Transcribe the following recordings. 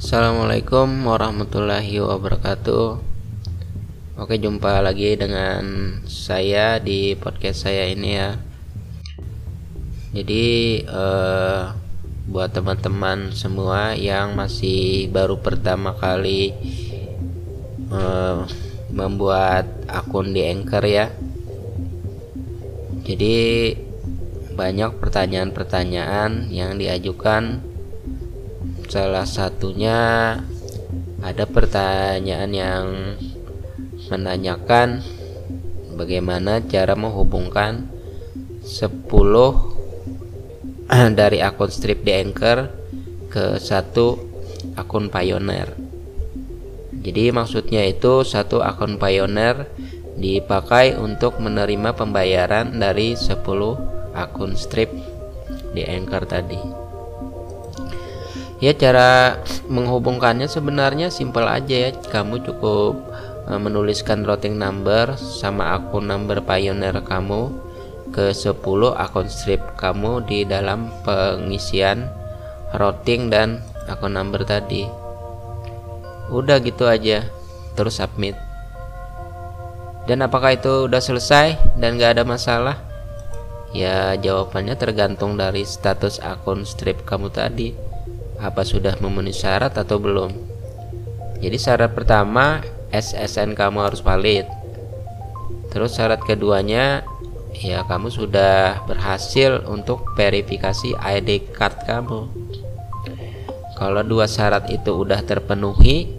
Assalamualaikum warahmatullahi wabarakatuh. Oke, jumpa lagi dengan saya di podcast saya ini ya. Jadi eh, buat teman-teman semua yang masih baru pertama kali eh, membuat akun di Anchor ya. Jadi banyak pertanyaan-pertanyaan yang diajukan salah satunya ada pertanyaan yang menanyakan bagaimana cara menghubungkan 10 dari akun strip di Anchor ke satu akun Pioneer. Jadi maksudnya itu satu akun Pioneer dipakai untuk menerima pembayaran dari 10 akun strip di Anchor tadi. Ya cara menghubungkannya sebenarnya simpel aja ya. Kamu cukup uh, menuliskan routing number sama akun number Pioneer kamu ke 10 akun strip kamu di dalam pengisian routing dan akun number tadi. Udah gitu aja. Terus submit. Dan apakah itu udah selesai dan gak ada masalah? Ya jawabannya tergantung dari status akun strip kamu tadi apa sudah memenuhi syarat atau belum. Jadi syarat pertama SSN kamu harus valid. Terus syarat keduanya ya kamu sudah berhasil untuk verifikasi ID card kamu. Kalau dua syarat itu udah terpenuhi,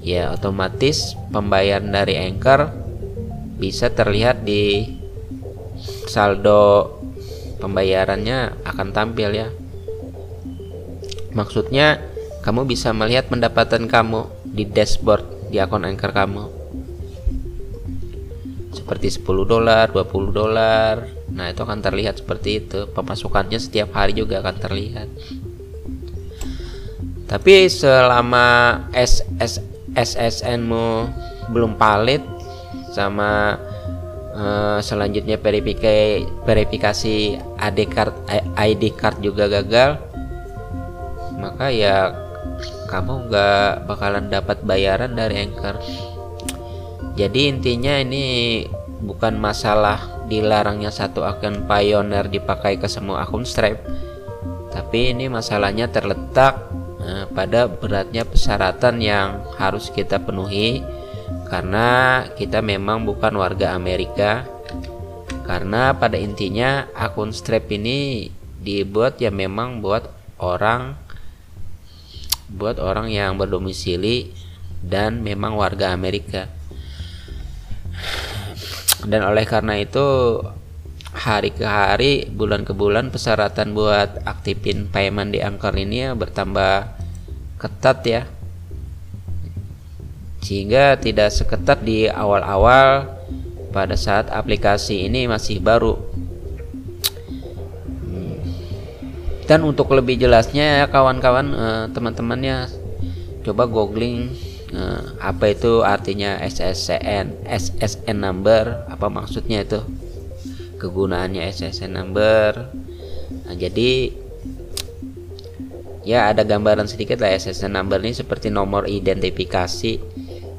ya otomatis pembayaran dari Anchor bisa terlihat di saldo pembayarannya akan tampil ya. Maksudnya kamu bisa melihat pendapatan kamu di dashboard di akun Anchor kamu. Seperti 10 dolar, 20 dolar. Nah, itu akan terlihat seperti itu. Pemasukannya setiap hari juga akan terlihat. Tapi selama SS SSN-mu belum valid sama uh, selanjutnya verifikasi verifikasi ID card ID card juga gagal maka ya kamu nggak bakalan dapat bayaran dari Anchor. Jadi intinya ini bukan masalah dilarangnya satu akun Pioneer dipakai ke semua akun Stripe tapi ini masalahnya terletak eh, pada beratnya persyaratan yang harus kita penuhi karena kita memang bukan warga Amerika. Karena pada intinya akun Stripe ini dibuat ya memang buat orang buat orang yang berdomisili dan memang warga Amerika. Dan oleh karena itu hari ke hari, bulan ke bulan persyaratan buat aktifin payment di Anchor ini ya bertambah ketat ya. Sehingga tidak seketat di awal-awal pada saat aplikasi ini masih baru dan untuk lebih jelasnya ya kawan-kawan uh, teman-temannya coba googling uh, apa itu artinya SSN SSN number apa maksudnya itu? Kegunaannya SSN number. Nah, jadi ya ada gambaran sedikit lah SSN number ini seperti nomor identifikasi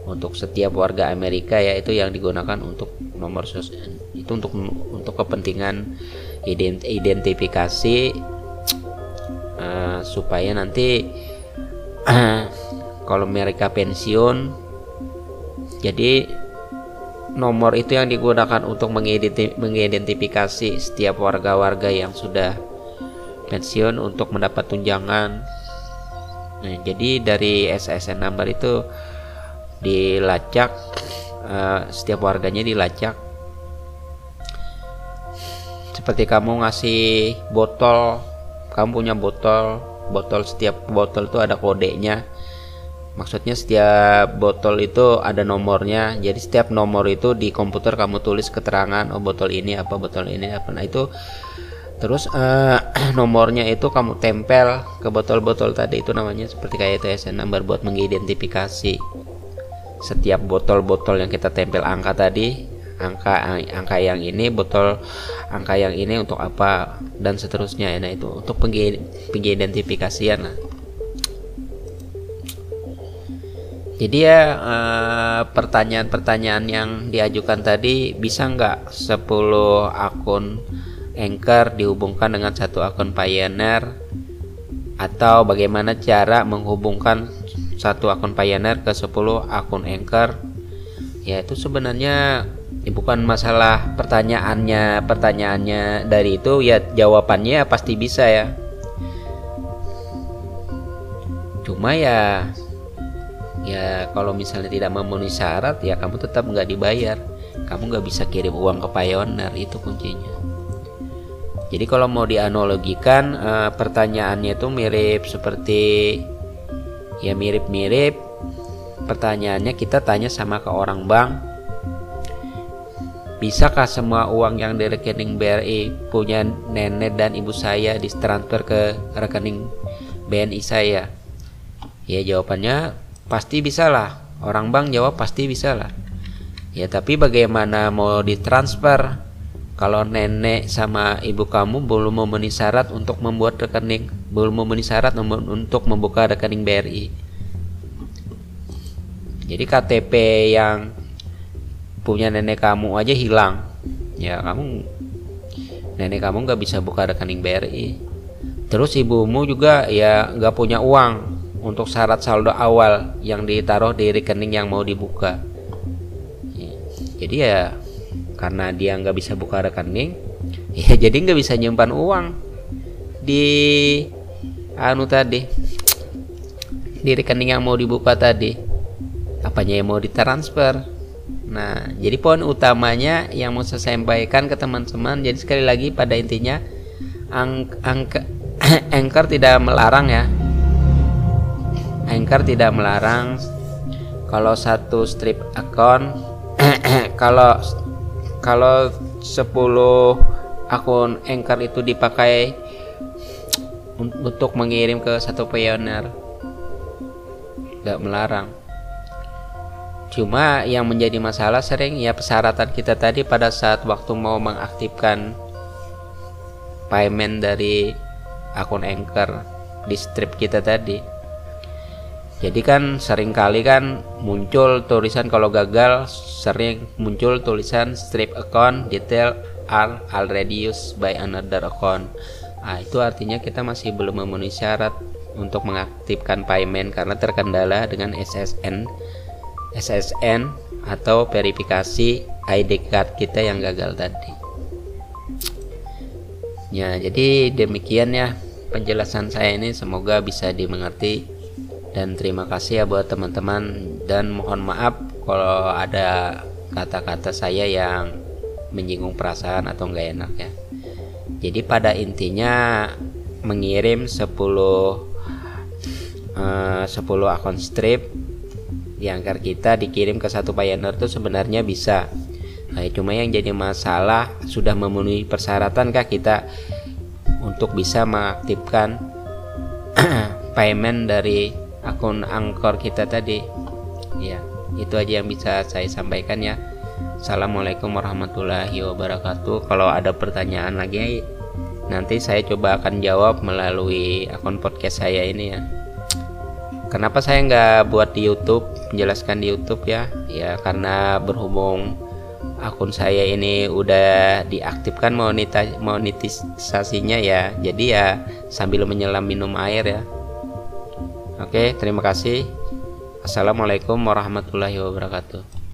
untuk setiap warga Amerika ya itu yang digunakan untuk nomor itu untuk untuk kepentingan identifikasi supaya nanti kalau mereka pensiun jadi nomor itu yang digunakan untuk mengidentifikasi setiap warga-warga yang sudah pensiun untuk mendapat tunjangan. Nah, jadi dari SSN number itu dilacak uh, setiap warganya dilacak. Seperti kamu ngasih botol kamu punya botol botol setiap botol itu ada kodenya. Maksudnya setiap botol itu ada nomornya. Jadi setiap nomor itu di komputer kamu tulis keterangan oh botol ini apa botol ini apa. Nah itu terus uh, nomornya itu kamu tempel ke botol-botol tadi. Itu namanya seperti kayak TSN number buat mengidentifikasi setiap botol-botol yang kita tempel angka tadi angka angka yang ini botol angka yang ini untuk apa dan seterusnya nah itu untuk pengidentifikasian nah jadi ya eh, pertanyaan-pertanyaan yang diajukan tadi bisa nggak 10 akun Anchor dihubungkan dengan satu akun Pioneer? Atau bagaimana cara menghubungkan satu akun Pioneer ke 10 akun Anchor? Ya itu sebenarnya ya bukan masalah pertanyaannya pertanyaannya dari itu ya jawabannya pasti bisa ya. Cuma ya ya kalau misalnya tidak memenuhi syarat ya kamu tetap nggak dibayar. Kamu nggak bisa kirim uang ke Pioneer itu kuncinya. Jadi kalau mau dianalogikan uh, pertanyaannya itu mirip seperti ya mirip-mirip. Pertanyaannya kita tanya sama ke orang bank Bisakah semua uang yang di rekening BRI punya nenek dan ibu saya ditransfer ke rekening BNI saya? Ya jawabannya pasti bisa lah. Orang bank jawab pasti bisa lah. Ya tapi bagaimana mau ditransfer kalau nenek sama ibu kamu belum memenuhi syarat untuk membuat rekening belum memenuhi syarat untuk membuka rekening BRI jadi KTP yang punya nenek kamu aja hilang. Ya kamu nenek kamu nggak bisa buka rekening BRI terus ibumu juga ya nggak punya uang untuk syarat saldo awal yang ditaruh di rekening yang mau dibuka. Jadi ya karena dia nggak bisa buka rekening ya jadi nggak bisa nyimpan uang di anu tadi di rekening yang mau dibuka tadi. Apanya yang mau ditransfer nah jadi poin utamanya yang mau saya sampaikan ke teman-teman jadi sekali lagi pada intinya angka angka anchor tidak melarang ya. Anchor tidak melarang. Kalau satu strip account kalau kalau 10 akun Anchor itu dipakai untuk mengirim ke satu pioneer nggak melarang cuma yang menjadi masalah sering ya persyaratan kita tadi pada saat waktu mau mengaktifkan payment dari akun Anchor di strip kita tadi. Jadi kan sering kali kan muncul tulisan kalau gagal sering muncul tulisan strip account detail are already used by another account. Nah, itu artinya kita masih belum memenuhi syarat untuk mengaktifkan payment karena terkendala dengan SSN SSN atau verifikasi ID card kita yang gagal tadi. Ya jadi demikian ya penjelasan saya ini. Semoga bisa dimengerti. Dan terima kasih ya buat teman-teman. Dan mohon maaf kalau ada kata-kata saya yang menyinggung perasaan atau enggak enak ya. Jadi pada intinya mengirim 10 uh, 10 akun strip angker kita dikirim ke satu pioneer itu sebenarnya bisa. Nah, cuma yang jadi masalah sudah memenuhi persyaratan kah kita untuk bisa mengaktifkan payment dari akun angkor kita tadi? Ya itu aja yang bisa saya sampaikan ya. Assalamualaikum warahmatullahi wabarakatuh. Kalau ada pertanyaan lagi nanti saya coba akan jawab melalui akun podcast saya ini ya. Kenapa saya nggak buat di YouTube menjelaskan di YouTube ya ya karena berhubung akun saya ini udah diaktifkan monetisasinya ya jadi ya sambil menyelam minum air ya Oke, terima kasih. Assalamualaikum warahmatullahi wabarakatuh.